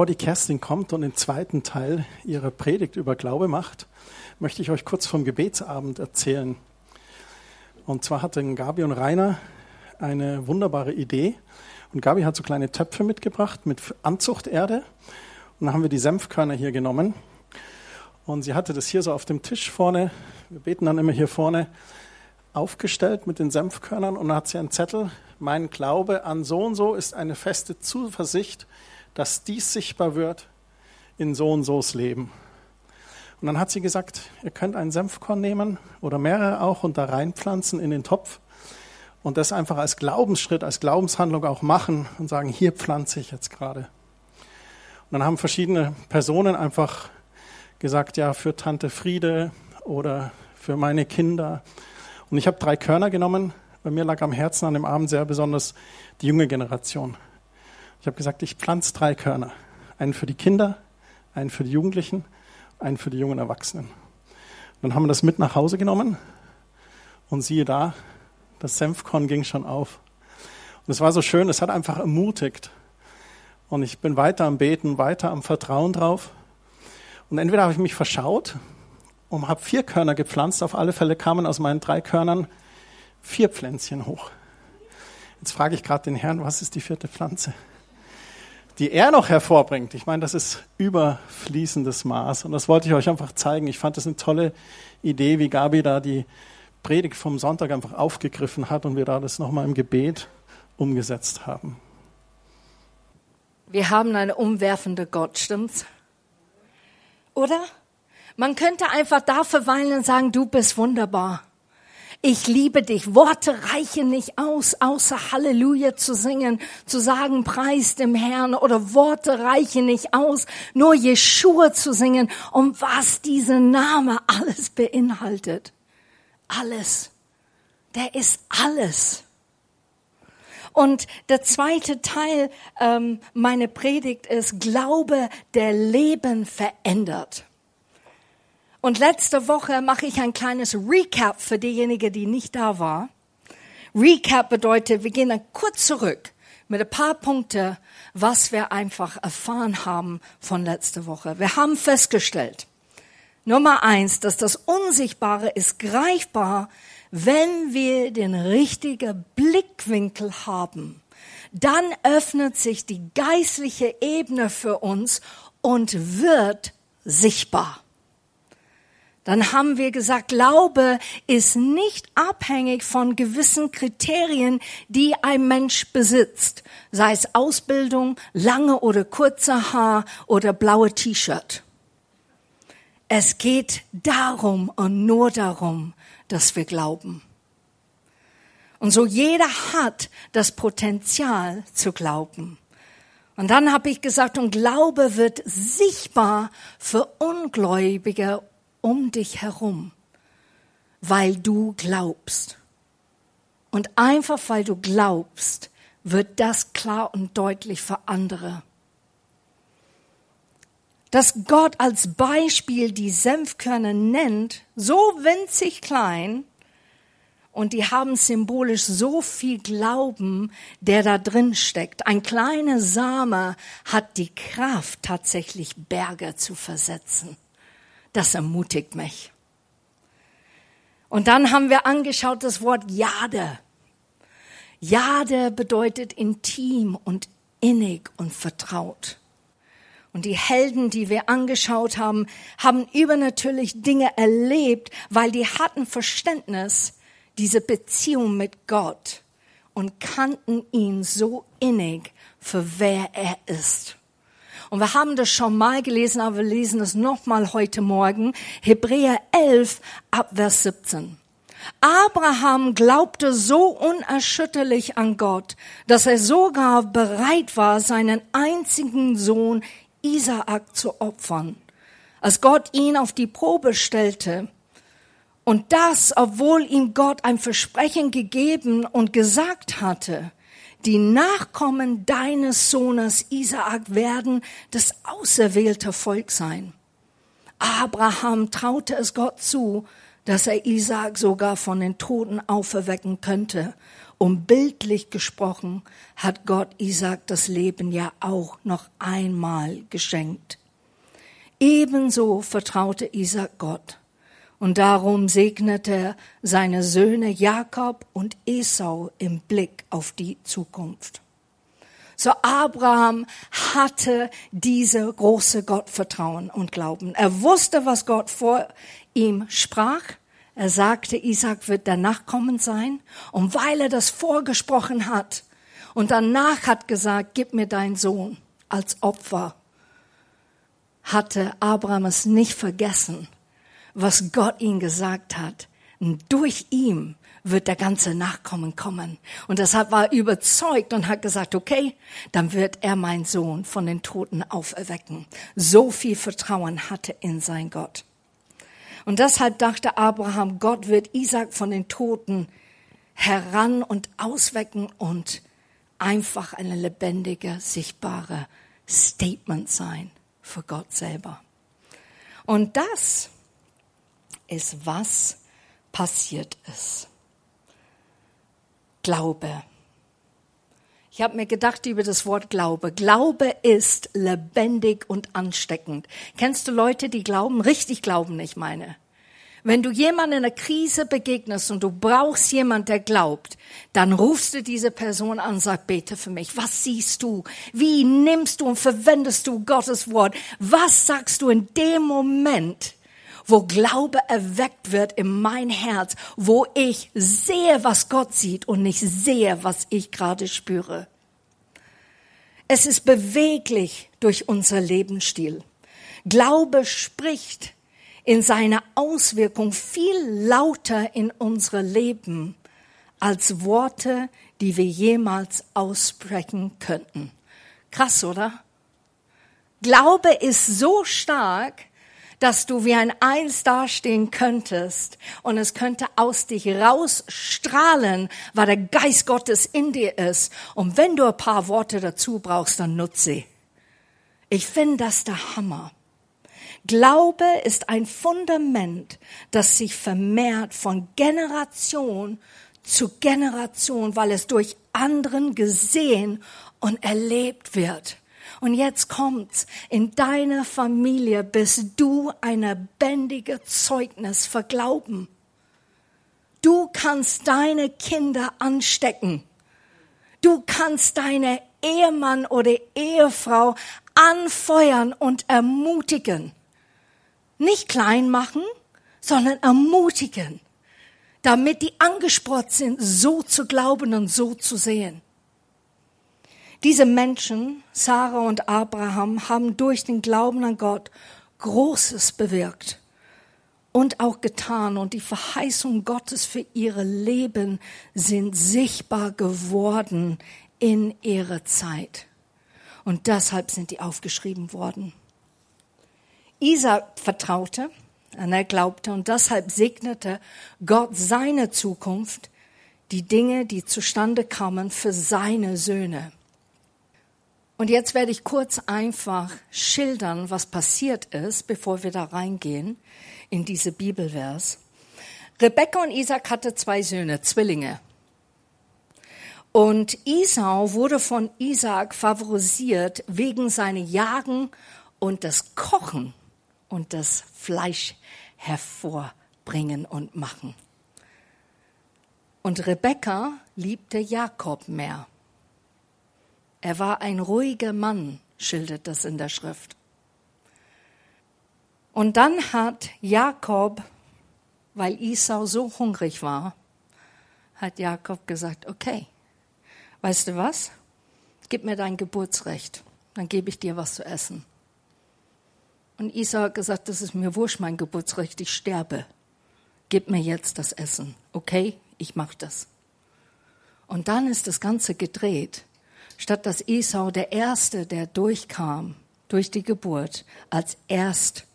Bevor die Kerstin kommt und den zweiten Teil ihrer Predigt über Glaube macht, möchte ich euch kurz vom Gebetsabend erzählen. Und zwar hatten Gabi und Rainer eine wunderbare Idee. Und Gabi hat so kleine Töpfe mitgebracht mit Anzuchterde. Und dann haben wir die Senfkörner hier genommen. Und sie hatte das hier so auf dem Tisch vorne. Wir beten dann immer hier vorne aufgestellt mit den Senfkörnern. Und dann hat sie einen Zettel. Mein Glaube an so und so ist eine feste Zuversicht, dass dies sichtbar wird in so und so's Leben. Und dann hat sie gesagt, ihr könnt einen Senfkorn nehmen oder mehrere auch und da reinpflanzen in den Topf und das einfach als Glaubensschritt, als Glaubenshandlung auch machen und sagen, hier pflanze ich jetzt gerade. Und dann haben verschiedene Personen einfach gesagt, ja, für Tante Friede oder für meine Kinder. Und ich habe drei Körner genommen. Bei mir lag am Herzen an dem Abend sehr besonders die junge Generation. Ich habe gesagt, ich pflanze drei Körner. Einen für die Kinder, einen für die Jugendlichen, einen für die jungen Erwachsenen. Dann haben wir das mit nach Hause genommen und siehe da, das Senfkorn ging schon auf. Und es war so schön, es hat einfach ermutigt. Und ich bin weiter am Beten, weiter am Vertrauen drauf. Und entweder habe ich mich verschaut und habe vier Körner gepflanzt. Auf alle Fälle kamen aus meinen drei Körnern vier Pflänzchen hoch. Jetzt frage ich gerade den Herrn, was ist die vierte Pflanze? Die er noch hervorbringt. Ich meine, das ist überfließendes Maß. Und das wollte ich euch einfach zeigen. Ich fand das eine tolle Idee, wie Gabi da die Predigt vom Sonntag einfach aufgegriffen hat und wir da das nochmal im Gebet umgesetzt haben. Wir haben einen umwerfenden Gott, stimmt's? Oder? Man könnte einfach da verweilen und sagen, du bist wunderbar. Ich liebe dich. Worte reichen nicht aus, außer Halleluja zu singen, zu sagen, preis dem Herrn oder Worte reichen nicht aus, nur Jeshua zu singen, um was dieser Name alles beinhaltet. Alles. Der ist alles. Und der zweite Teil ähm, meiner Predigt ist Glaube, der Leben verändert. Und letzte Woche mache ich ein kleines Recap für diejenigen, die nicht da war. Recap bedeutet, wir gehen dann kurz zurück mit ein paar Punkte, was wir einfach erfahren haben von letzter Woche. Wir haben festgestellt, Nummer eins, dass das Unsichtbare ist greifbar, wenn wir den richtigen Blickwinkel haben. Dann öffnet sich die geistliche Ebene für uns und wird sichtbar. Dann haben wir gesagt, Glaube ist nicht abhängig von gewissen Kriterien, die ein Mensch besitzt, sei es Ausbildung, lange oder kurze Haar oder blaue T-Shirt. Es geht darum und nur darum, dass wir glauben. Und so jeder hat das Potenzial zu glauben. Und dann habe ich gesagt, und Glaube wird sichtbar für Ungläubige um dich herum, weil du glaubst. Und einfach weil du glaubst, wird das klar und deutlich für andere. Dass Gott als Beispiel die Senfkörner nennt, so winzig klein, und die haben symbolisch so viel Glauben, der da drin steckt. Ein kleiner Same hat die Kraft, tatsächlich Berge zu versetzen. Das ermutigt mich. Und dann haben wir angeschaut das Wort Jade. Jade bedeutet intim und innig und vertraut. Und die Helden, die wir angeschaut haben, haben übernatürlich Dinge erlebt, weil die hatten Verständnis, diese Beziehung mit Gott und kannten ihn so innig für wer er ist. Und wir haben das schon mal gelesen, aber wir lesen es nochmal heute Morgen. Hebräer 11 ab Vers 17. Abraham glaubte so unerschütterlich an Gott, dass er sogar bereit war, seinen einzigen Sohn Isaak zu opfern. Als Gott ihn auf die Probe stellte, und das, obwohl ihm Gott ein Versprechen gegeben und gesagt hatte, die Nachkommen deines Sohnes Isaak werden das auserwählte Volk sein. Abraham traute es Gott zu, dass er Isaak sogar von den Toten auferwecken könnte. Und bildlich gesprochen hat Gott Isaac das Leben ja auch noch einmal geschenkt. Ebenso vertraute Isaac Gott. Und darum segnete er seine Söhne Jakob und Esau im Blick auf die Zukunft. So Abraham hatte diese große Gottvertrauen und Glauben. Er wusste, was Gott vor ihm sprach. Er sagte, Isaac wird der Nachkommen sein. Und weil er das vorgesprochen hat und danach hat gesagt, gib mir deinen Sohn als Opfer, hatte Abraham es nicht vergessen, was Gott ihm gesagt hat. Und durch ihn wird der ganze Nachkommen kommen. Und deshalb war er überzeugt und hat gesagt, okay, dann wird er mein Sohn von den Toten auferwecken. So viel Vertrauen hatte in sein Gott. Und deshalb dachte Abraham, Gott wird Isaac von den Toten heran und auswecken und einfach eine lebendige, sichtbare Statement sein für Gott selber. Und das ist, was passiert ist. Glaube. Ich habe mir gedacht über das Wort Glaube. Glaube ist lebendig und ansteckend. Kennst du Leute, die glauben, richtig glauben, ich meine? Wenn du jemanden in einer Krise begegnest und du brauchst jemanden, der glaubt, dann rufst du diese Person an und sagst, bete für mich. Was siehst du? Wie nimmst du und verwendest du Gottes Wort? Was sagst du in dem Moment? Wo Glaube erweckt wird in mein Herz, wo ich sehe, was Gott sieht und nicht sehe, was ich gerade spüre. Es ist beweglich durch unser Lebensstil. Glaube spricht in seiner Auswirkung viel lauter in unsere Leben als Worte, die wir jemals aussprechen könnten. Krass, oder? Glaube ist so stark, dass du wie ein Eins dastehen könntest und es könnte aus dich rausstrahlen, weil der Geist Gottes in dir ist. Und wenn du ein paar Worte dazu brauchst, dann nutze sie. Ich finde das der Hammer. Glaube ist ein Fundament, das sich vermehrt von Generation zu Generation, weil es durch anderen gesehen und erlebt wird. Und jetzt kommt's. In deiner Familie bist du ein lebendiges Zeugnis für Glauben. Du kannst deine Kinder anstecken. Du kannst deine Ehemann oder Ehefrau anfeuern und ermutigen. Nicht klein machen, sondern ermutigen, damit die angespornt sind, so zu glauben und so zu sehen. Diese Menschen, Sarah und Abraham, haben durch den Glauben an Gott Großes bewirkt und auch getan. Und die Verheißung Gottes für ihre Leben sind sichtbar geworden in ihrer Zeit. Und deshalb sind die aufgeschrieben worden. Isaac vertraute und er glaubte und deshalb segnete Gott seine Zukunft, die Dinge, die zustande kamen für seine Söhne. Und jetzt werde ich kurz einfach schildern, was passiert ist, bevor wir da reingehen in diese Bibelvers. Rebekka und Isaac hatte zwei Söhne, Zwillinge. Und Isau wurde von Isaac favorisiert wegen seiner Jagen und das Kochen und das Fleisch hervorbringen und machen. Und Rebekka liebte Jakob mehr. Er war ein ruhiger Mann, schildert das in der Schrift. Und dann hat Jakob, weil Isau so hungrig war, hat Jakob gesagt, okay, weißt du was? Gib mir dein Geburtsrecht, dann gebe ich dir was zu essen. Und Isau hat gesagt, das ist mir wurscht, mein Geburtsrecht, ich sterbe. Gib mir jetzt das Essen, okay? Ich mach das. Und dann ist das Ganze gedreht statt dass Esau der Erste, der durchkam durch die Geburt als Erst,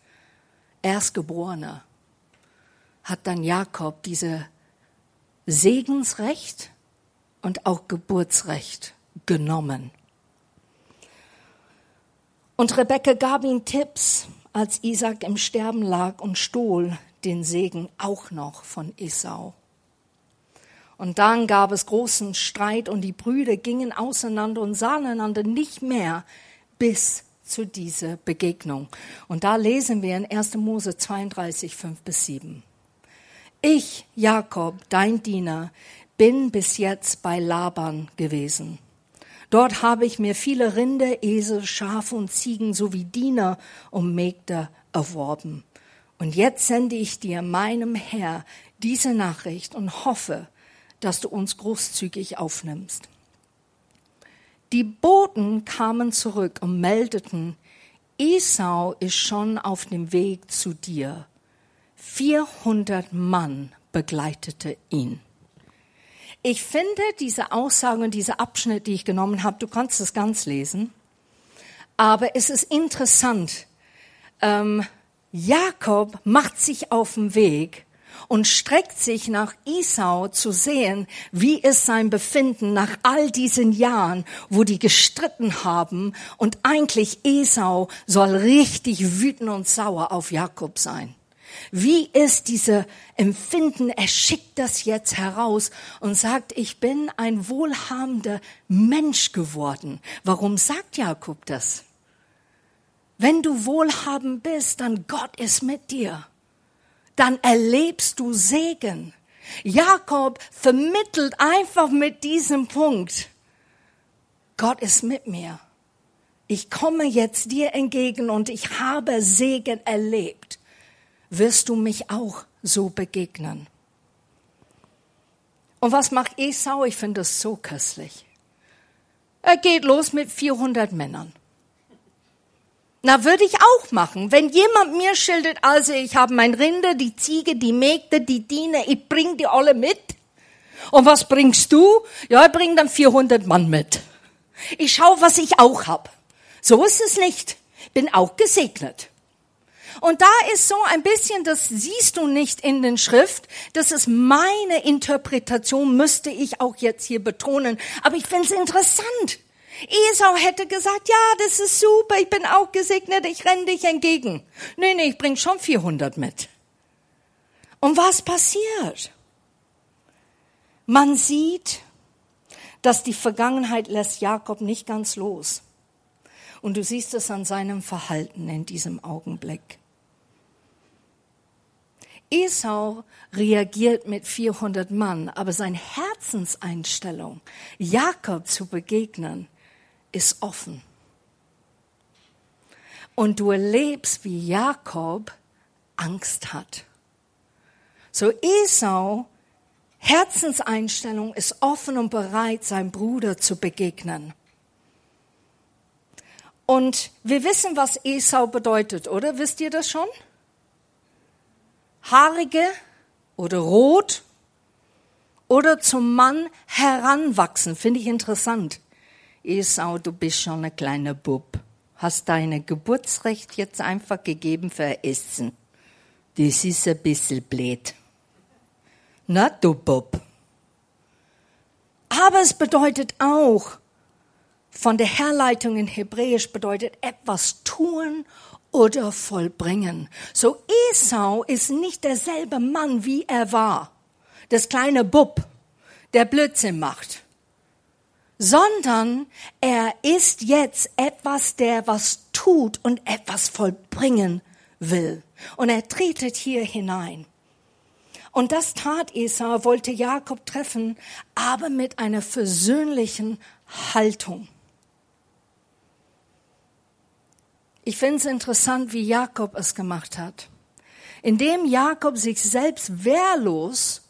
Erstgeborener, hat dann Jakob diese Segensrecht und auch Geburtsrecht genommen. Und Rebecca gab ihm Tipps, als Isaac im Sterben lag und stohl den Segen auch noch von Esau. Und dann gab es großen Streit und die Brüder gingen auseinander und sahen einander nicht mehr bis zu dieser Begegnung. Und da lesen wir in 1. Mose 32, 5 bis 7. Ich, Jakob, dein Diener, bin bis jetzt bei Laban gewesen. Dort habe ich mir viele Rinder, Esel, Schafe und Ziegen sowie Diener und Mägde erworben. Und jetzt sende ich dir, meinem Herr, diese Nachricht und hoffe, dass du uns großzügig aufnimmst. Die Boten kamen zurück und meldeten, Esau ist schon auf dem Weg zu dir. 400 Mann begleitete ihn. Ich finde diese Aussage und diese Abschnitt, die ich genommen habe, du kannst es ganz lesen, aber es ist interessant. Ähm, Jakob macht sich auf den Weg und streckt sich nach Isau zu sehen, wie ist sein Befinden nach all diesen Jahren, wo die gestritten haben und eigentlich Esau soll richtig wütend und sauer auf Jakob sein. Wie ist diese Empfinden? Er schickt das jetzt heraus und sagt, ich bin ein wohlhabender Mensch geworden. Warum sagt Jakob das? Wenn du wohlhabend bist, dann Gott ist mit dir dann erlebst du Segen. Jakob vermittelt einfach mit diesem Punkt, Gott ist mit mir. Ich komme jetzt dir entgegen und ich habe Segen erlebt. Wirst du mich auch so begegnen? Und was macht Esau? Ich finde das so köstlich. Er geht los mit 400 Männern. Na, würde ich auch machen. Wenn jemand mir schildert, also ich habe mein Rinder, die Ziege, die Mägde, die Diener, ich bring die alle mit. Und was bringst du? Ja, ich bring dann 400 Mann mit. Ich schau, was ich auch hab. So ist es nicht. Bin auch gesegnet. Und da ist so ein bisschen, das siehst du nicht in den Schrift, das ist meine Interpretation, müsste ich auch jetzt hier betonen. Aber ich finde es interessant. Esau hätte gesagt, ja, das ist super, ich bin auch gesegnet, ich renne dich entgegen. Nee, nee, ich bring schon 400 mit. Und was passiert? Man sieht, dass die Vergangenheit lässt Jakob nicht ganz los. Und du siehst es an seinem Verhalten in diesem Augenblick. Esau reagiert mit 400 Mann, aber seine Herzenseinstellung, Jakob zu begegnen, ist offen. Und du erlebst, wie Jakob Angst hat. So Esau, Herzenseinstellung ist offen und bereit, seinem Bruder zu begegnen. Und wir wissen, was Esau bedeutet, oder? Wisst ihr das schon? Haarige oder rot oder zum Mann heranwachsen, finde ich interessant. Esau, du bist schon ein kleiner Bub. Hast dein Geburtsrecht jetzt einfach gegeben für Essen. Das ist ein bisschen blöd. Na, du Bub. Aber es bedeutet auch, von der Herleitung in Hebräisch bedeutet etwas tun oder vollbringen. So Esau ist nicht derselbe Mann, wie er war. Das kleine Bub, der Blödsinn macht sondern er ist jetzt etwas, der was tut und etwas vollbringen will. Und er tretet hier hinein. Und das tat Esau, wollte Jakob treffen, aber mit einer versöhnlichen Haltung. Ich finde es interessant, wie Jakob es gemacht hat. Indem Jakob sich selbst wehrlos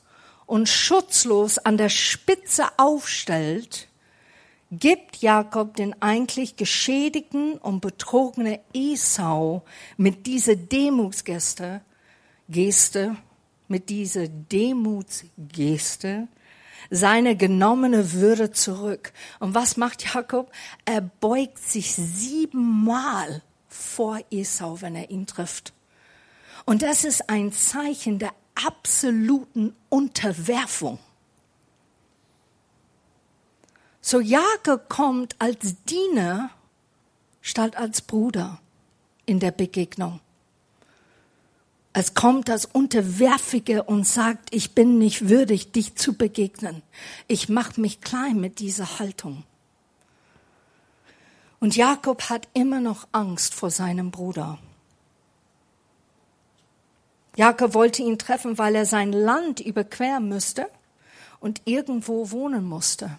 und schutzlos an der Spitze aufstellt, gibt Jakob den eigentlich geschädigten und betrogenen Esau mit dieser Demutsgeste, Geste, mit dieser Demutsgeste seine genommene Würde zurück. Und was macht Jakob? Er beugt sich siebenmal vor Esau, wenn er ihn trifft. Und das ist ein Zeichen der absoluten Unterwerfung. So Jakob kommt als Diener statt als Bruder in der Begegnung. Es kommt das Unterwerfige und sagt, ich bin nicht würdig, dich zu begegnen. Ich mache mich klein mit dieser Haltung. Und Jakob hat immer noch Angst vor seinem Bruder. Jakob wollte ihn treffen, weil er sein Land überqueren müsste und irgendwo wohnen musste.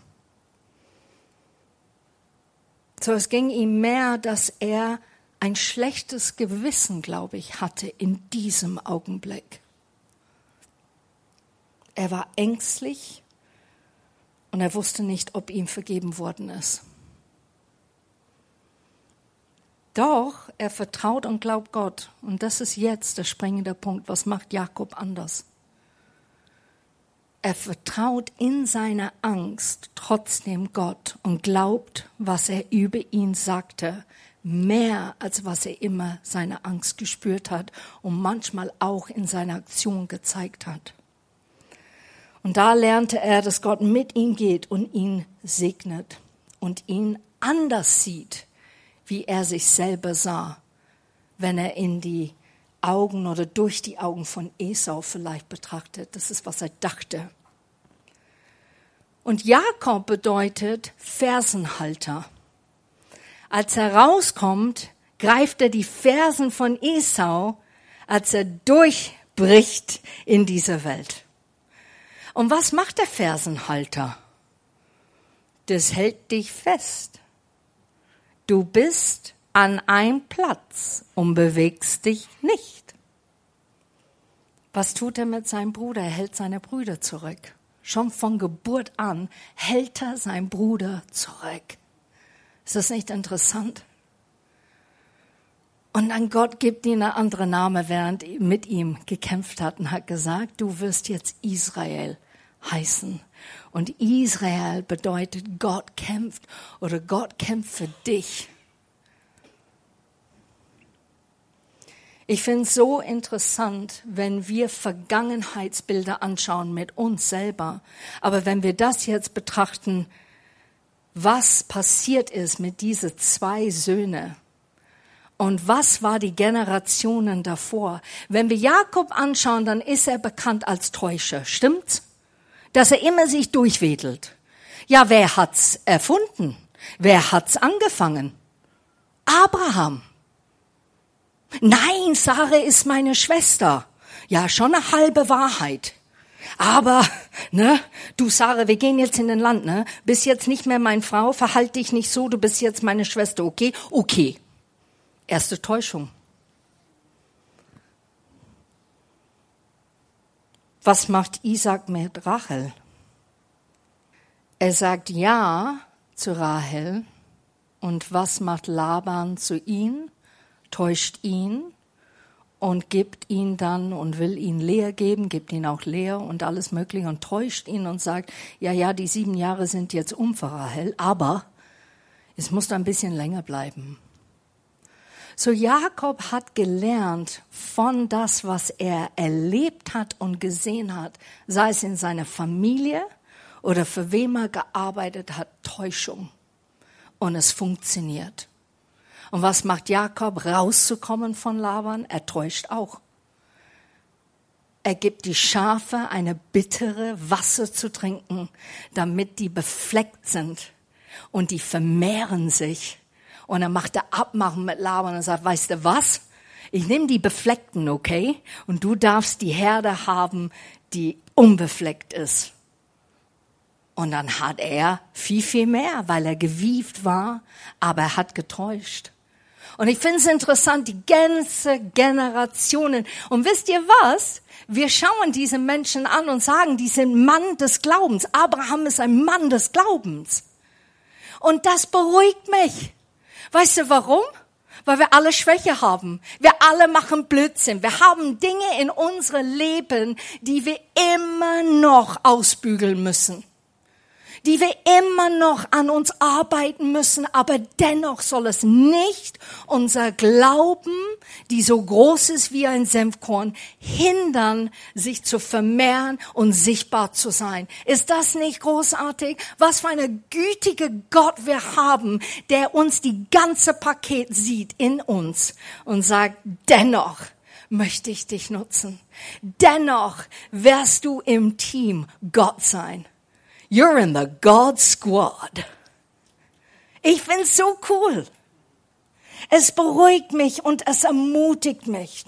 So es ging ihm mehr, dass er ein schlechtes Gewissen, glaube ich, hatte in diesem Augenblick. Er war ängstlich und er wusste nicht, ob ihm vergeben worden ist. Doch er vertraut und glaubt Gott. Und das ist jetzt der springende Punkt. Was macht Jakob anders? Er vertraut in seiner Angst trotzdem Gott und glaubt, was er über ihn sagte, mehr als was er immer seine Angst gespürt hat und manchmal auch in seiner Aktion gezeigt hat. Und da lernte er, dass Gott mit ihm geht und ihn segnet und ihn anders sieht wie er sich selber sah, wenn er in die Augen oder durch die Augen von Esau vielleicht betrachtet. Das ist, was er dachte. Und Jakob bedeutet Fersenhalter. Als er rauskommt, greift er die Fersen von Esau, als er durchbricht in dieser Welt. Und was macht der Fersenhalter? Das hält dich fest. Du bist an einem Platz und bewegst dich nicht. Was tut er mit seinem Bruder? Er hält seine Brüder zurück. Schon von Geburt an hält er seinen Bruder zurück. Ist das nicht interessant? Und dann Gott gibt ihm einen anderen Namen, während er mit ihm gekämpft hat und hat gesagt, du wirst jetzt Israel heißen. Und Israel bedeutet, Gott kämpft oder Gott kämpft für dich. Ich finde es so interessant, wenn wir Vergangenheitsbilder anschauen mit uns selber. Aber wenn wir das jetzt betrachten, was passiert ist mit diesen zwei Söhnen und was war die Generationen davor. Wenn wir Jakob anschauen, dann ist er bekannt als Täuscher. Stimmt's? dass er immer sich durchwedelt. Ja, wer hat's erfunden? Wer hat's angefangen? Abraham. Nein, Sarah ist meine Schwester. Ja, schon eine halbe Wahrheit. Aber, ne, du Sarah, wir gehen jetzt in den Land, ne? Bist jetzt nicht mehr meine Frau, verhalte dich nicht so, du bist jetzt meine Schwester, okay? Okay. Erste Täuschung. Was macht Isaac mit Rachel? Er sagt Ja zu Rachel. Und was macht Laban zu ihm? Täuscht ihn und gibt ihn dann und will ihn leer geben, gibt ihn auch leer und alles Mögliche und täuscht ihn und sagt, ja, ja, die sieben Jahre sind jetzt um Rahel, aber es muss ein bisschen länger bleiben. So Jakob hat gelernt von das, was er erlebt hat und gesehen hat, sei es in seiner Familie oder für wem er gearbeitet hat, Täuschung. Und es funktioniert. Und was macht Jakob, rauszukommen von Laban? Er täuscht auch. Er gibt die Schafe eine bittere Wasser zu trinken, damit die befleckt sind und die vermehren sich und dann macht er Abmachen mit Laban und sagt, weißt du was? Ich nehme die Befleckten, okay? Und du darfst die Herde haben, die unbefleckt ist. Und dann hat er viel, viel mehr, weil er gewieft war, aber er hat getäuscht. Und ich finde es interessant, die ganze Generationen. Und wisst ihr was? Wir schauen diese Menschen an und sagen, die sind Mann des Glaubens. Abraham ist ein Mann des Glaubens. Und das beruhigt mich. Weißt du warum? Weil wir alle Schwäche haben. Wir alle machen Blödsinn. Wir haben Dinge in unserem Leben, die wir immer noch ausbügeln müssen die wir immer noch an uns arbeiten müssen, aber dennoch soll es nicht unser Glauben, die so groß ist wie ein Senfkorn, hindern, sich zu vermehren und sichtbar zu sein. Ist das nicht großartig? Was für eine gütige Gott wir haben, der uns die ganze Paket sieht in uns und sagt, dennoch, möchte ich dich nutzen. Dennoch wirst du im Team Gott sein. You're in the God Squad. Ich find's so cool. Es beruhigt mich und es ermutigt mich.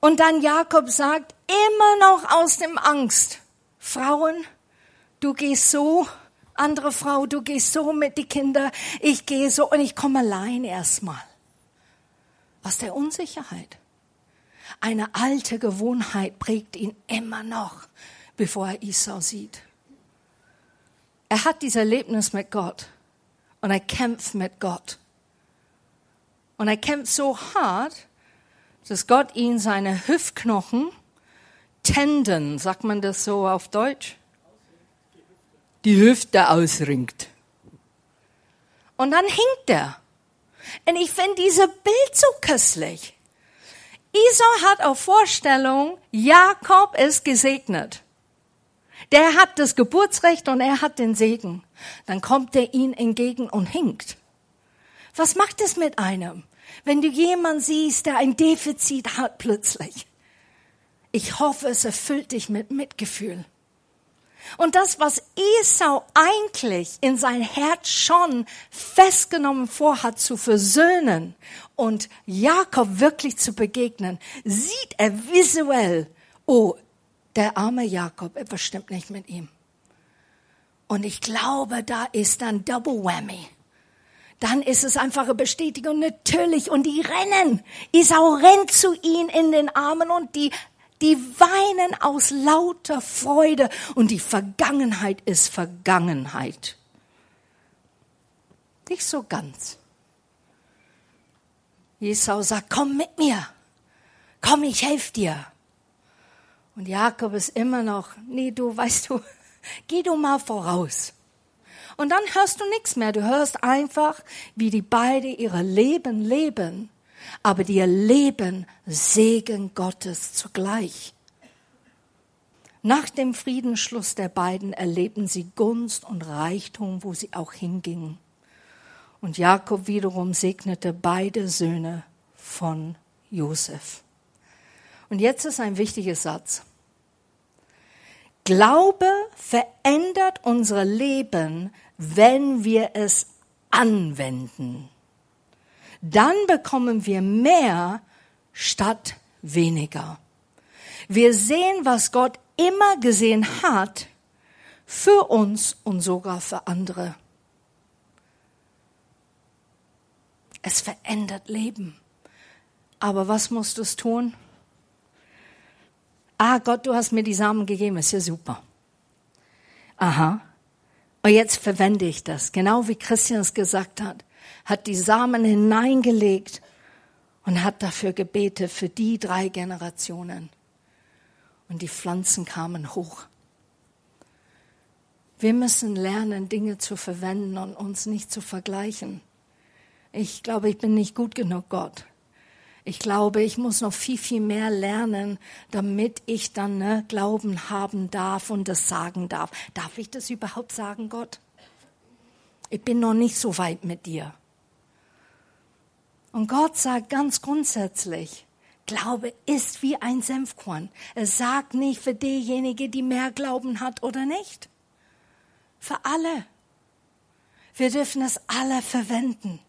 Und dann Jakob sagt, immer noch aus dem Angst, Frauen, du gehst so, andere Frau, du gehst so mit die Kinder, ich gehe so und ich komme allein erstmal. Aus der Unsicherheit. Eine alte Gewohnheit prägt ihn immer noch, bevor er Esau sieht. Er hat dieses Erlebnis mit Gott und er kämpft mit Gott. Und er kämpft so hart, dass Gott ihn seine Hüftknochen, Tenden, sagt man das so auf Deutsch? Die Hüfte ausringt. Und dann hinkt er. Und ich finde diese Bild so köstlich. Esau hat auf Vorstellung, Jakob ist gesegnet. Der hat das Geburtsrecht und er hat den Segen. Dann kommt er ihm entgegen und hinkt. Was macht es mit einem, wenn du jemanden siehst, der ein Defizit hat plötzlich? Ich hoffe, es erfüllt dich mit Mitgefühl. Und das, was Esau eigentlich in sein Herz schon festgenommen vorhat zu versöhnen und Jakob wirklich zu begegnen, sieht er visuell, oh, der arme Jakob, etwas stimmt nicht mit ihm. Und ich glaube, da ist dann Double Whammy. Dann ist es einfach eine Bestätigung, natürlich. Und die rennen. Isau rennt zu ihm in den Armen und die, die weinen aus lauter Freude. Und die Vergangenheit ist Vergangenheit. Nicht so ganz. Esau sagt, komm mit mir. Komm, ich helfe dir. Und Jakob ist immer noch, nee, du weißt du, geh du mal voraus. Und dann hörst du nichts mehr. Du hörst einfach, wie die beide ihre Leben leben, aber die erleben Segen Gottes zugleich. Nach dem Friedensschluss der beiden erlebten sie Gunst und Reichtum, wo sie auch hingingen. Und Jakob wiederum segnete beide Söhne von Josef. Und jetzt ist ein wichtiger Satz. Glaube verändert unser Leben, wenn wir es anwenden. Dann bekommen wir mehr statt weniger. Wir sehen, was Gott immer gesehen hat, für uns und sogar für andere. Es verändert Leben. Aber was musst du tun? Ah, Gott, du hast mir die Samen gegeben, ist ja super. Aha. Und jetzt verwende ich das, genau wie Christian es gesagt hat, hat die Samen hineingelegt und hat dafür gebetet für die drei Generationen. Und die Pflanzen kamen hoch. Wir müssen lernen, Dinge zu verwenden und uns nicht zu vergleichen. Ich glaube, ich bin nicht gut genug, Gott. Ich glaube, ich muss noch viel, viel mehr lernen, damit ich dann ne, Glauben haben darf und das sagen darf. Darf ich das überhaupt sagen, Gott? Ich bin noch nicht so weit mit dir. Und Gott sagt ganz grundsätzlich, Glaube ist wie ein Senfkorn. Es sagt nicht für diejenige, die mehr Glauben hat oder nicht. Für alle. Wir dürfen es alle verwenden.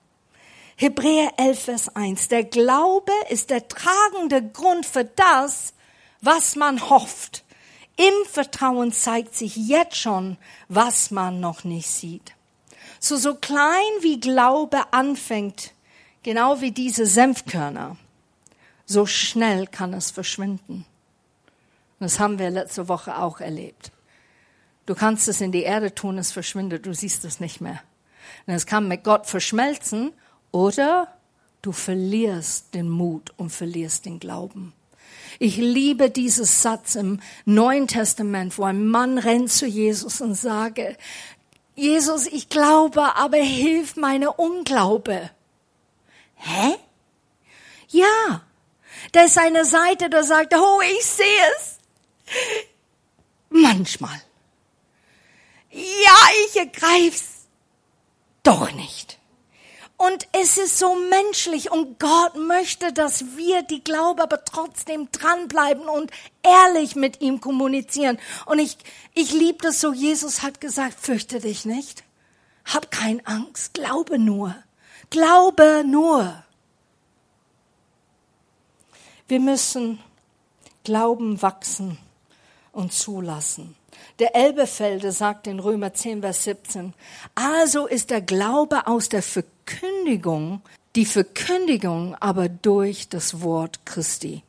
Hebräer 11, Vers 1. Der Glaube ist der tragende Grund für das, was man hofft. Im Vertrauen zeigt sich jetzt schon, was man noch nicht sieht. So, so klein wie Glaube anfängt, genau wie diese Senfkörner, so schnell kann es verschwinden. Das haben wir letzte Woche auch erlebt. Du kannst es in die Erde tun, es verschwindet, du siehst es nicht mehr. Und es kann mit Gott verschmelzen oder du verlierst den Mut und verlierst den Glauben. Ich liebe dieses Satz im Neuen Testament, wo ein Mann rennt zu Jesus und sage, Jesus, ich glaube, aber hilf meine Unglaube. Hä? Ja. Da ist eine Seite, da sagt, oh, ich sehe es. Manchmal. Ja, ich ergreif's. Doch nicht. Und es ist so menschlich und Gott möchte, dass wir die Glaube aber trotzdem dranbleiben und ehrlich mit ihm kommunizieren. Und ich, ich liebe das so. Jesus hat gesagt, fürchte dich nicht. Hab keine Angst. Glaube nur. Glaube nur. Wir müssen Glauben wachsen und zulassen. Der Elbefelde sagt in Römer 10, Vers 17, also ist der Glaube aus der Verkündigung, die Verkündigung aber durch das Wort Christi.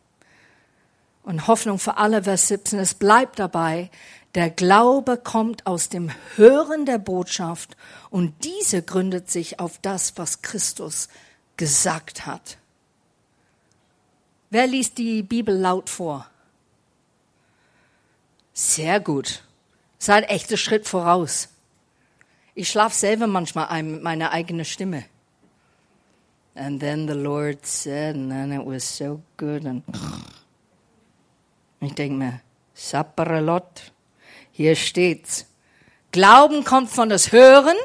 Und Hoffnung für alle, Vers 17, es bleibt dabei, der Glaube kommt aus dem Hören der Botschaft und diese gründet sich auf das, was Christus gesagt hat. Wer liest die Bibel laut vor? Sehr gut. Seid echter Schritt voraus. Ich schlafe selber manchmal ein mit meiner eigenen Stimme. And then the Lord said, and then it was so good. And ich denke mir, Sapperalot, hier steht's. Glauben kommt von das Hören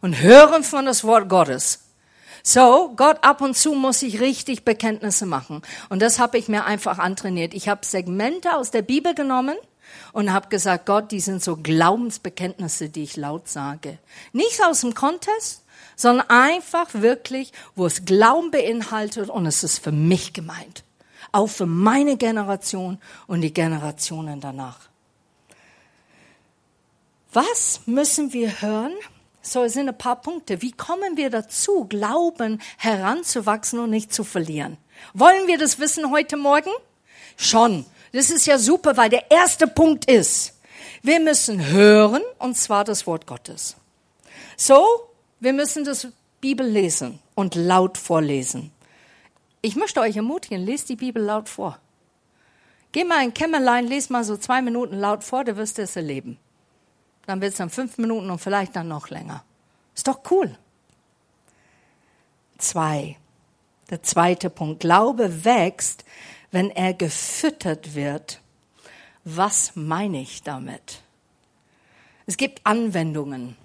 und Hören von das Wort Gottes. So, Gott ab und zu muss ich richtig Bekenntnisse machen. Und das habe ich mir einfach antrainiert. Ich habe Segmente aus der Bibel genommen und habe gesagt, Gott, die sind so Glaubensbekenntnisse, die ich laut sage. Nicht aus dem Contest, sondern einfach wirklich, wo es Glauben beinhaltet und es ist für mich gemeint. Auch für meine Generation und die Generationen danach. Was müssen wir hören? So, es sind ein paar Punkte. Wie kommen wir dazu, Glauben heranzuwachsen und nicht zu verlieren? Wollen wir das wissen heute Morgen? Schon. Das ist ja super, weil der erste Punkt ist, wir müssen hören, und zwar das Wort Gottes. So, wir müssen das Bibel lesen und laut vorlesen. Ich möchte euch ermutigen, lest die Bibel laut vor. Geh mal in Kämmerlein, lest mal so zwei Minuten laut vor, du wirst es erleben. Dann wird es dann fünf Minuten und vielleicht dann noch länger. Ist doch cool. Zwei. Der zweite Punkt. Glaube wächst, wenn er gefüttert wird. Was meine ich damit? Es gibt Anwendungen.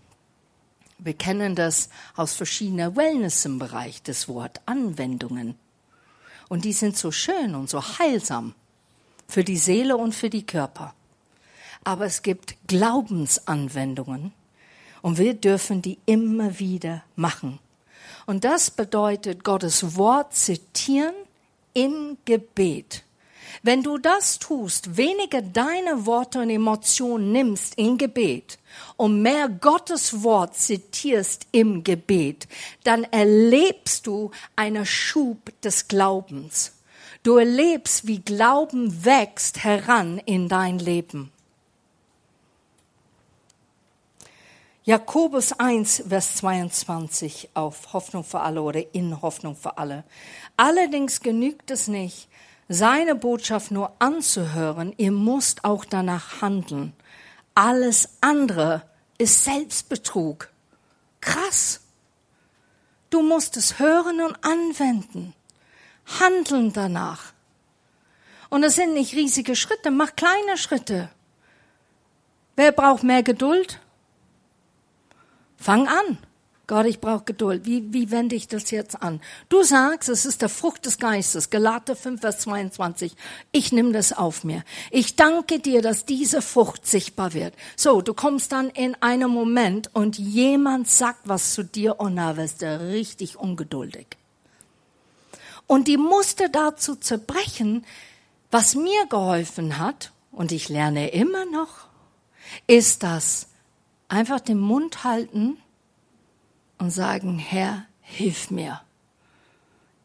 Wir kennen das aus verschiedener Wellness im Bereich, des Wort Anwendungen. Und die sind so schön und so heilsam für die Seele und für die Körper. Aber es gibt Glaubensanwendungen und wir dürfen die immer wieder machen. Und das bedeutet Gottes Wort zitieren im Gebet. Wenn du das tust, weniger deine Worte und Emotionen nimmst im Gebet und mehr Gottes Wort zitierst im Gebet, dann erlebst du einen Schub des Glaubens. Du erlebst, wie Glauben wächst heran in dein Leben. Jakobus 1, Vers 22 auf Hoffnung für alle oder in Hoffnung für alle. Allerdings genügt es nicht, seine Botschaft nur anzuhören, ihr müsst auch danach handeln. Alles andere ist Selbstbetrug. Krass. Du musst es hören und anwenden. Handeln danach. Und es sind nicht riesige Schritte, mach kleine Schritte. Wer braucht mehr Geduld? Fang an. Gott, ich brauche Geduld. Wie, wie wende ich das jetzt an? Du sagst, es ist der Frucht des Geistes. Galater 5, Vers 22. Ich nehme das auf mir. Ich danke dir, dass diese Frucht sichtbar wird. So, du kommst dann in einen Moment und jemand sagt was zu dir und da wirst du richtig ungeduldig. Und die musste dazu zerbrechen, was mir geholfen hat, und ich lerne immer noch, ist das, einfach den Mund halten und sagen, Herr, hilf mir.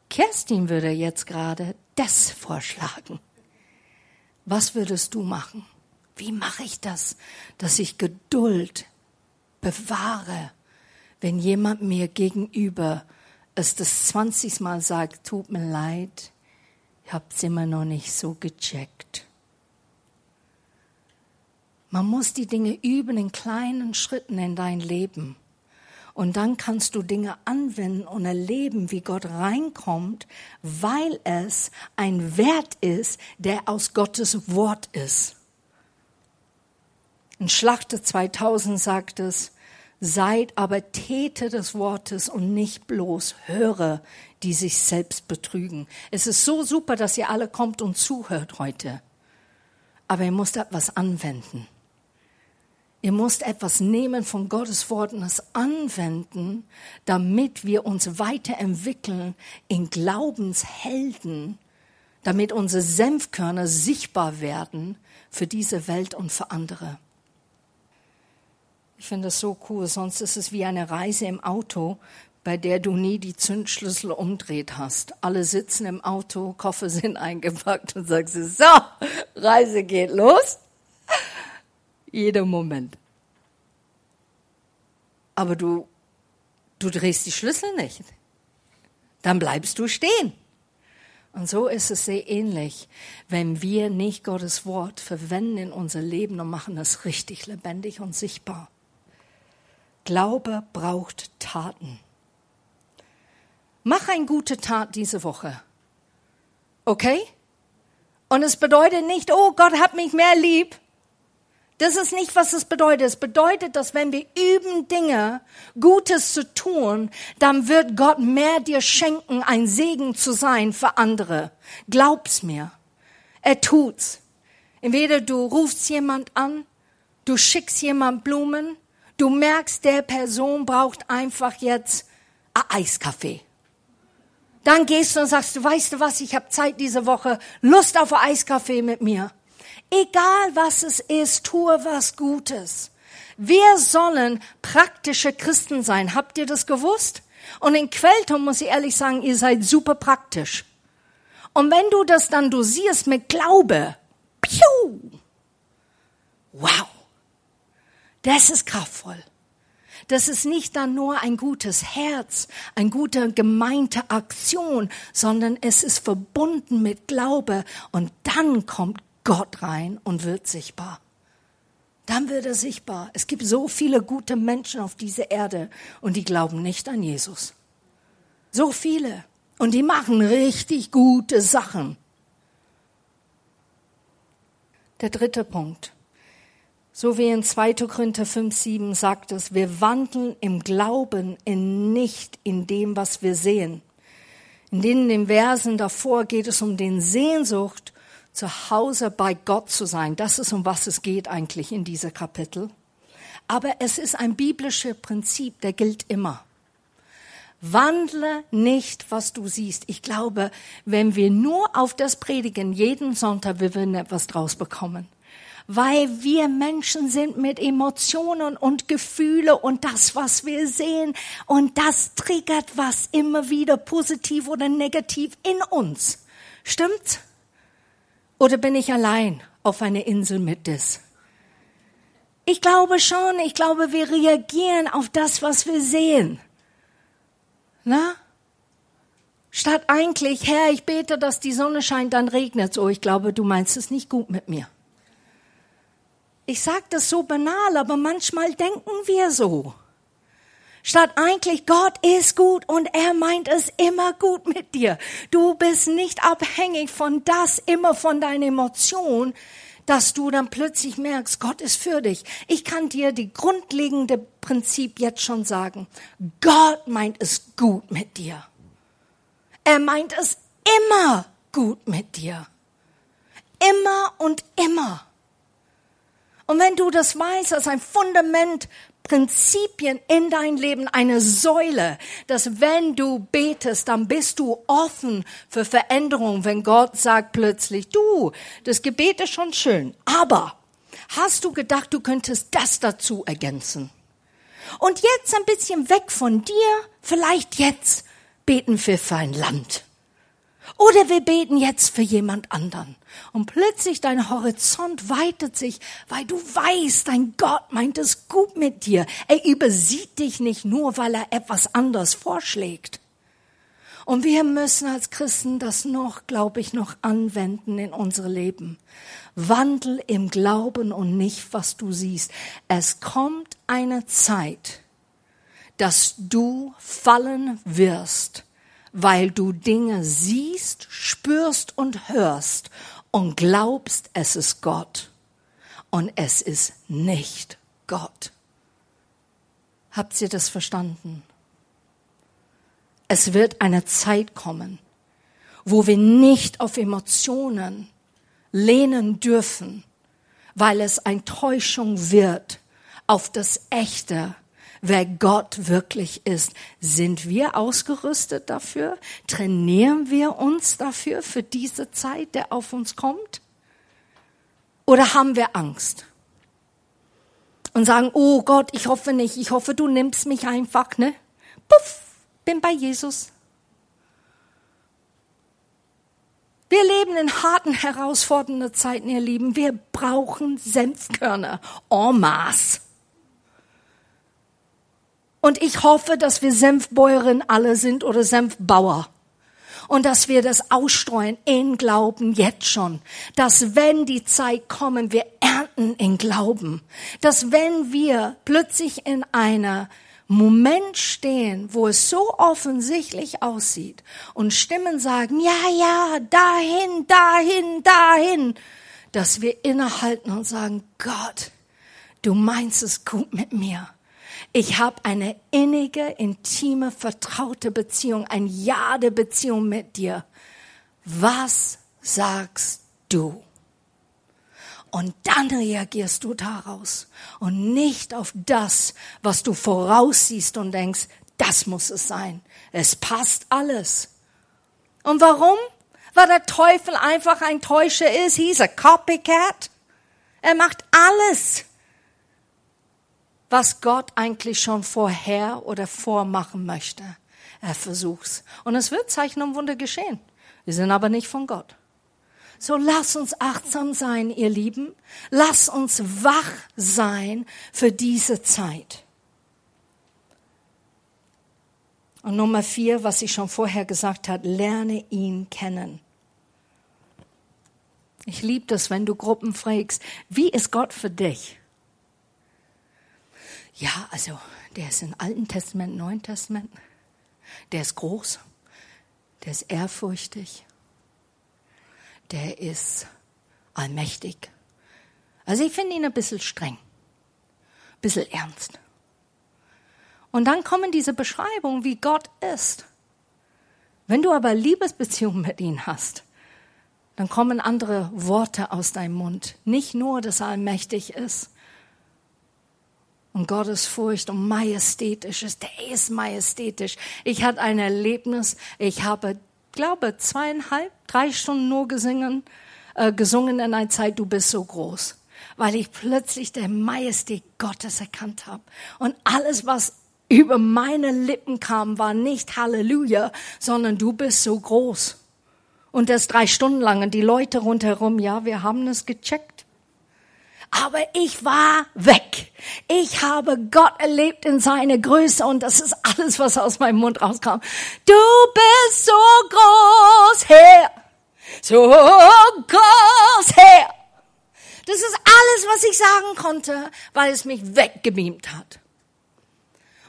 Kerstin würde jetzt gerade das vorschlagen. Was würdest du machen? Wie mache ich das, dass ich Geduld bewahre, wenn jemand mir gegenüber es das zwanzigmal sagt, tut mir leid, ich hab's immer noch nicht so gecheckt. Man muss die Dinge üben in kleinen Schritten in dein Leben. Und dann kannst du Dinge anwenden und erleben, wie Gott reinkommt, weil es ein Wert ist, der aus Gottes Wort ist. In Schlachter 2000 sagt es, Seid aber Täter des Wortes und nicht bloß Hörer, die sich selbst betrügen. Es ist so super, dass ihr alle kommt und zuhört heute. Aber ihr müsst etwas anwenden. Ihr müsst etwas nehmen von Gottes Wort und es anwenden, damit wir uns weiterentwickeln in Glaubenshelden, damit unsere Senfkörner sichtbar werden für diese Welt und für andere. Ich finde das so cool, sonst ist es wie eine Reise im Auto, bei der du nie die Zündschlüssel umdreht hast. Alle sitzen im Auto, Koffer sind eingepackt und sagst so, Reise geht los. Jeder Moment. Aber du, du drehst die Schlüssel nicht. Dann bleibst du stehen. Und so ist es sehr ähnlich, wenn wir nicht Gottes Wort verwenden in unser Leben und machen es richtig lebendig und sichtbar. Glaube braucht Taten. Mach eine gute Tat diese Woche. Okay? Und es bedeutet nicht, oh Gott hat mich mehr lieb. Das ist nicht, was es bedeutet. Es bedeutet, dass wenn wir üben, Dinge Gutes zu tun, dann wird Gott mehr dir schenken, ein Segen zu sein für andere. Glaub's mir. Er tut's. Entweder du rufst jemand an, du schickst jemand Blumen, du merkst, der Person braucht einfach jetzt Eiskaffee. Dann gehst du und sagst, du weißt du was, ich habe Zeit diese Woche, Lust auf Eiskaffee mit mir. Egal was es ist, tue was Gutes. Wir sollen praktische Christen sein. Habt ihr das gewusst? Und in Quellton muss ich ehrlich sagen, ihr seid super praktisch. Und wenn du das dann dosierst mit Glaube, piu, wow, das ist kraftvoll. Das ist nicht dann nur ein gutes Herz, eine gute gemeinte Aktion, sondern es ist verbunden mit Glaube und dann kommt Gott rein und wird sichtbar. Dann wird er sichtbar. Es gibt so viele gute Menschen auf dieser Erde und die glauben nicht an Jesus. So viele. Und die machen richtig gute Sachen. Der dritte Punkt. So wie in 2. Korinther 5, 7 sagt es, wir wandeln im Glauben in nicht in dem, was wir sehen. In den Versen davor geht es um den Sehnsucht zu Hause bei Gott zu sein. Das ist, um was es geht eigentlich in dieser Kapitel. Aber es ist ein biblisches Prinzip, der gilt immer. Wandle nicht, was du siehst. Ich glaube, wenn wir nur auf das predigen, jeden Sonntag, wir werden etwas draus bekommen. Weil wir Menschen sind mit Emotionen und Gefühle und das, was wir sehen. Und das triggert was immer wieder positiv oder negativ in uns. Stimmt's? Oder bin ich allein auf einer Insel mit das? Ich glaube schon, ich glaube, wir reagieren auf das, was wir sehen. Na? Statt eigentlich, Herr, ich bete, dass die Sonne scheint, dann regnet Oh, ich glaube, du meinst es nicht gut mit mir. Ich sage das so banal, aber manchmal denken wir so statt eigentlich Gott ist gut und er meint es immer gut mit dir. Du bist nicht abhängig von das, immer von deiner Emotion, dass du dann plötzlich merkst, Gott ist für dich. Ich kann dir die grundlegende Prinzip jetzt schon sagen. Gott meint es gut mit dir. Er meint es immer gut mit dir. Immer und immer. Und wenn du das weißt als ein Fundament Prinzipien in dein Leben, eine Säule, dass wenn du betest, dann bist du offen für Veränderung, wenn Gott sagt plötzlich, du, das Gebet ist schon schön, aber hast du gedacht, du könntest das dazu ergänzen? Und jetzt ein bisschen weg von dir, vielleicht jetzt beten wir für ein Land. Oder wir beten jetzt für jemand anderen. Und plötzlich dein Horizont weitet sich, weil du weißt, dein Gott meint es gut mit dir. Er übersieht dich nicht nur, weil er etwas anderes vorschlägt. Und wir müssen als Christen das noch, glaube ich, noch anwenden in unser Leben. Wandel im Glauben und nicht, was du siehst. Es kommt eine Zeit, dass du fallen wirst weil du Dinge siehst, spürst und hörst und glaubst, es ist Gott. Und es ist nicht Gott. Habt ihr das verstanden? Es wird eine Zeit kommen, wo wir nicht auf Emotionen lehnen dürfen, weil es eine Täuschung wird auf das Echte, wer Gott wirklich ist. Sind wir ausgerüstet dafür? Trainieren wir uns dafür, für diese Zeit, der auf uns kommt? Oder haben wir Angst? Und sagen, oh Gott, ich hoffe nicht, ich hoffe, du nimmst mich einfach, ne? Puff, bin bei Jesus. Wir leben in harten, herausfordernden Zeiten, ihr Lieben. Wir brauchen Senfkörner en masse. Und ich hoffe, dass wir Senfbäuerin alle sind oder Senfbauer. Und dass wir das ausstreuen in Glauben jetzt schon. Dass wenn die Zeit kommen, wir ernten in Glauben. Dass wenn wir plötzlich in einer Moment stehen, wo es so offensichtlich aussieht und Stimmen sagen, ja, ja, dahin, dahin, dahin, dass wir innehalten und sagen, Gott, du meinst es gut mit mir. Ich habe eine innige, intime, vertraute Beziehung, ein Jade-Beziehung mit dir. Was sagst du? Und dann reagierst du daraus und nicht auf das, was du voraussiehst und denkst, das muss es sein. Es passt alles. Und warum? Weil der Teufel einfach ein Täuscher ist. He's a copycat. Er macht alles was Gott eigentlich schon vorher oder vormachen möchte. Er versucht's. Und es wird Zeichen und Wunder geschehen. Wir sind aber nicht von Gott. So lass uns achtsam sein, ihr Lieben. Lass uns wach sein für diese Zeit. Und Nummer vier, was ich schon vorher gesagt habe, lerne ihn kennen. Ich liebe das, wenn du Gruppen fragst, wie ist Gott für dich? Ja, also der ist im Alten Testament, Neuen Testament. Der ist groß, der ist ehrfurchtig, der ist allmächtig. Also ich finde ihn ein bisschen streng, ein bisschen ernst. Und dann kommen diese Beschreibungen, wie Gott ist. Wenn du aber Liebesbeziehungen mit ihm hast, dann kommen andere Worte aus deinem Mund. Nicht nur, dass er allmächtig ist, und Gottesfurcht und majestätisch ist. Der ist majestätisch. Ich hatte ein Erlebnis. Ich habe, glaube, zweieinhalb, drei Stunden nur gesungen, äh, gesungen in einer Zeit, du bist so groß. Weil ich plötzlich der Majestät Gottes erkannt habe. Und alles, was über meine Lippen kam, war nicht Halleluja, sondern du bist so groß. Und das drei Stunden lang und die Leute rundherum, ja, wir haben es gecheckt aber ich war weg. Ich habe Gott erlebt in seiner Größe und das ist alles, was aus meinem Mund rauskam. Du bist so groß, Herr. So groß, Herr. Das ist alles, was ich sagen konnte, weil es mich weggebeamt hat.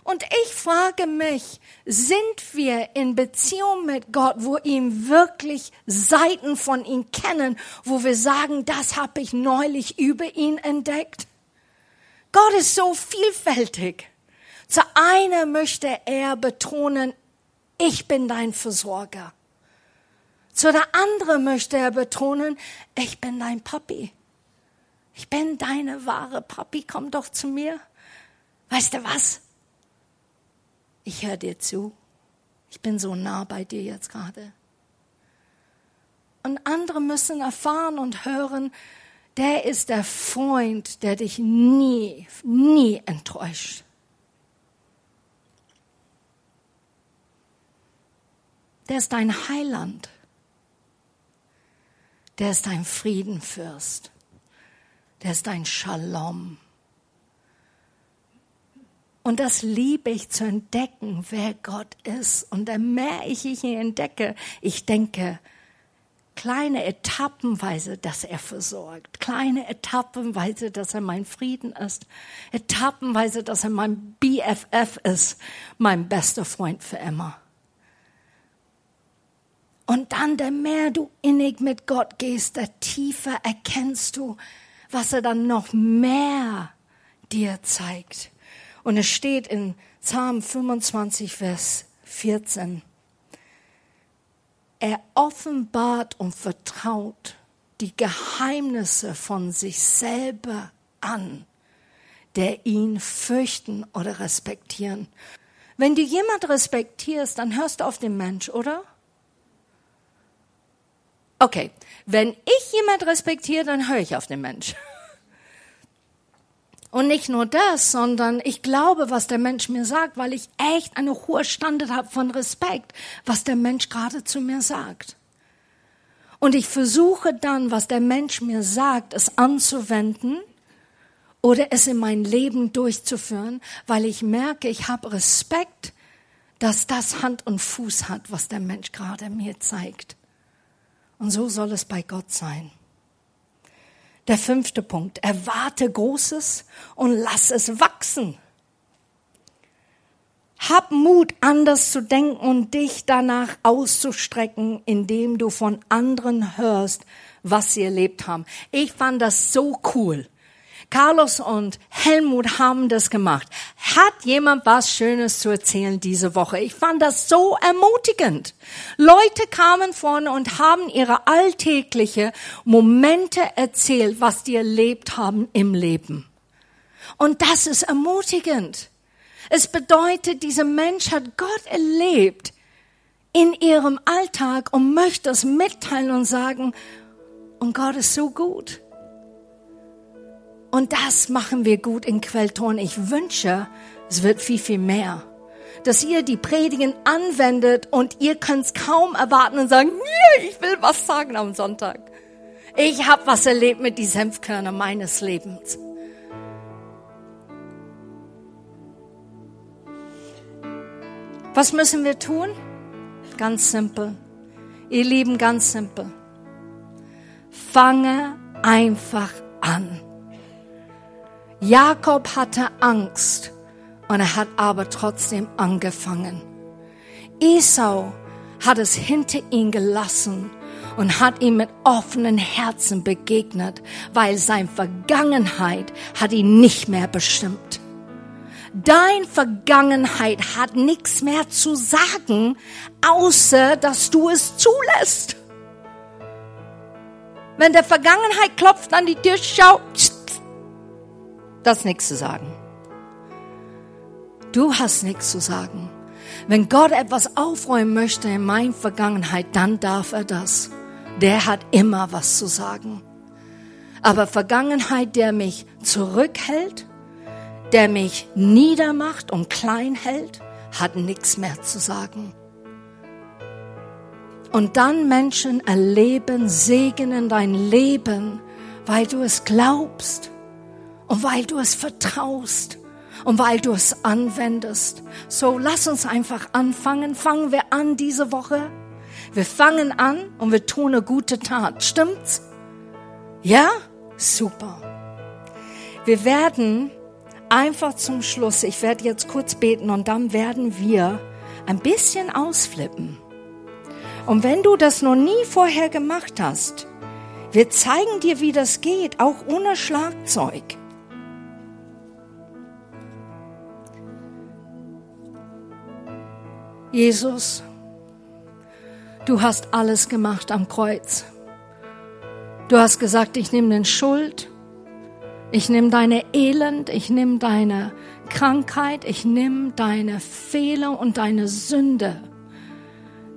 Und ich frage mich, sind wir in Beziehung mit Gott, wo ihm wirklich Seiten von ihm kennen, wo wir sagen, das habe ich neulich über ihn entdeckt? Gott ist so vielfältig. Zu einer möchte er betonen, ich bin dein Versorger. Zu der anderen möchte er betonen, ich bin dein Papi. Ich bin deine wahre Papi, komm doch zu mir. Weißt du was? Ich höre dir zu. Ich bin so nah bei dir jetzt gerade. Und andere müssen erfahren und hören, der ist der Freund, der dich nie, nie enttäuscht. Der ist dein Heiland. Der ist dein Friedenfürst. Der ist dein Shalom. Und das liebe ich zu entdecken, wer Gott ist. Und je mehr ich ihn entdecke, ich denke, kleine Etappenweise, dass er versorgt, kleine Etappenweise, dass er mein Frieden ist, Etappenweise, dass er mein BFF ist, mein bester Freund für immer. Und dann, der mehr du innig mit Gott gehst, der tiefer erkennst du, was er dann noch mehr dir zeigt Und es steht in Psalm 25, Vers 14. Er offenbart und vertraut die Geheimnisse von sich selber an, der ihn fürchten oder respektieren. Wenn du jemand respektierst, dann hörst du auf den Mensch, oder? Okay, wenn ich jemand respektiere, dann höre ich auf den Mensch. Und nicht nur das, sondern ich glaube, was der Mensch mir sagt, weil ich echt eine hohe Standard habe von Respekt, was der Mensch gerade zu mir sagt. Und ich versuche dann, was der Mensch mir sagt, es anzuwenden oder es in mein Leben durchzuführen, weil ich merke, ich habe Respekt, dass das Hand und Fuß hat, was der Mensch gerade mir zeigt. Und so soll es bei Gott sein. Der fünfte Punkt. Erwarte Großes und lass es wachsen. Hab Mut, anders zu denken und dich danach auszustrecken, indem du von anderen hörst, was sie erlebt haben. Ich fand das so cool. Carlos und Helmut haben das gemacht. Hat jemand was Schönes zu erzählen diese Woche? Ich fand das so ermutigend. Leute kamen vorne und haben ihre alltägliche Momente erzählt, was die erlebt haben im Leben. Und das ist ermutigend. Es bedeutet, dieser Mensch hat Gott erlebt in ihrem Alltag und möchte es mitteilen und sagen, und Gott ist so gut. Und das machen wir gut in Quellton. Ich wünsche, es wird viel, viel mehr. Dass ihr die Predigen anwendet und ihr könnt es kaum erwarten und sagen, yeah, ich will was sagen am Sonntag. Ich habe was erlebt mit die Senfkörner meines Lebens. Was müssen wir tun? Ganz simpel. Ihr Lieben, ganz simpel. Fange einfach an. Jakob hatte Angst und er hat aber trotzdem angefangen. Esau hat es hinter ihn gelassen und hat ihm mit offenen Herzen begegnet, weil sein Vergangenheit hat ihn nicht mehr bestimmt. Dein Vergangenheit hat nichts mehr zu sagen, außer dass du es zulässt. Wenn der Vergangenheit klopft an die Tür, schau, das nichts zu sagen. Du hast nichts zu sagen. Wenn Gott etwas aufräumen möchte in meiner Vergangenheit, dann darf er das. Der hat immer was zu sagen. Aber Vergangenheit, der mich zurückhält, der mich niedermacht und klein hält, hat nichts mehr zu sagen. Und dann Menschen erleben, segnen dein Leben, weil du es glaubst und weil du es vertraust und weil du es anwendest. So lass uns einfach anfangen. Fangen wir an diese Woche. Wir fangen an und wir tun eine gute Tat. Stimmt's? Ja? Super. Wir werden einfach zum Schluss, ich werde jetzt kurz beten und dann werden wir ein bisschen ausflippen. Und wenn du das noch nie vorher gemacht hast, wir zeigen dir, wie das geht, auch ohne Schlagzeug. Jesus, du hast alles gemacht am Kreuz. Du hast gesagt, ich nehme den Schuld, ich nehme deine Elend, ich nehme deine Krankheit, ich nehme deine Fehler und deine Sünde.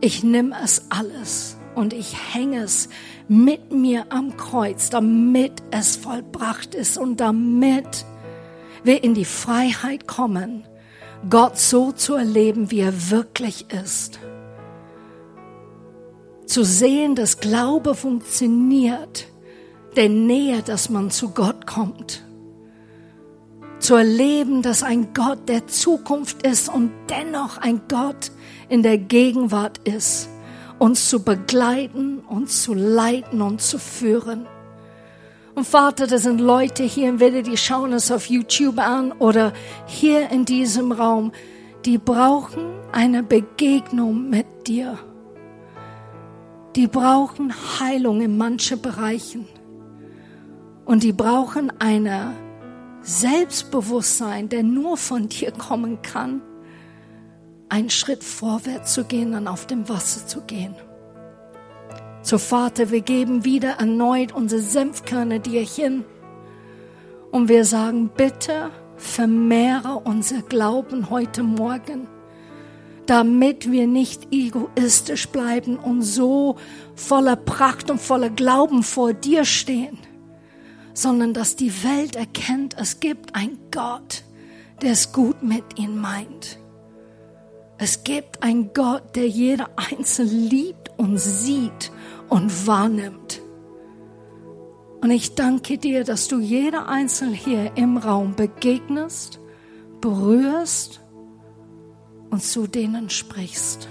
Ich nehme es alles und ich hänge es mit mir am Kreuz, damit es vollbracht ist und damit wir in die Freiheit kommen, Gott so zu erleben, wie er wirklich ist. Zu sehen, dass Glaube funktioniert, der Nähe, dass man zu Gott kommt. Zu erleben, dass ein Gott der Zukunft ist und dennoch ein Gott in der Gegenwart ist, uns zu begleiten, uns zu leiten und zu führen. Und Vater, das sind Leute hier, entweder die schauen es auf YouTube an oder hier in diesem Raum, die brauchen eine Begegnung mit dir. Die brauchen Heilung in manchen Bereichen. Und die brauchen eine Selbstbewusstsein, der nur von dir kommen kann, einen Schritt vorwärts zu gehen und auf dem Wasser zu gehen. So Vater, wir geben wieder erneut unsere Senfkörner dir hin und wir sagen, bitte vermehre unser Glauben heute Morgen, damit wir nicht egoistisch bleiben und so voller Pracht und voller Glauben vor dir stehen, sondern dass die Welt erkennt, es gibt einen Gott, der es gut mit ihnen meint. Es gibt einen Gott, der jeder Einzelne liebt und sieht und wahrnimmt. Und ich danke dir, dass du jeder Einzelne hier im Raum begegnest, berührst und zu denen sprichst.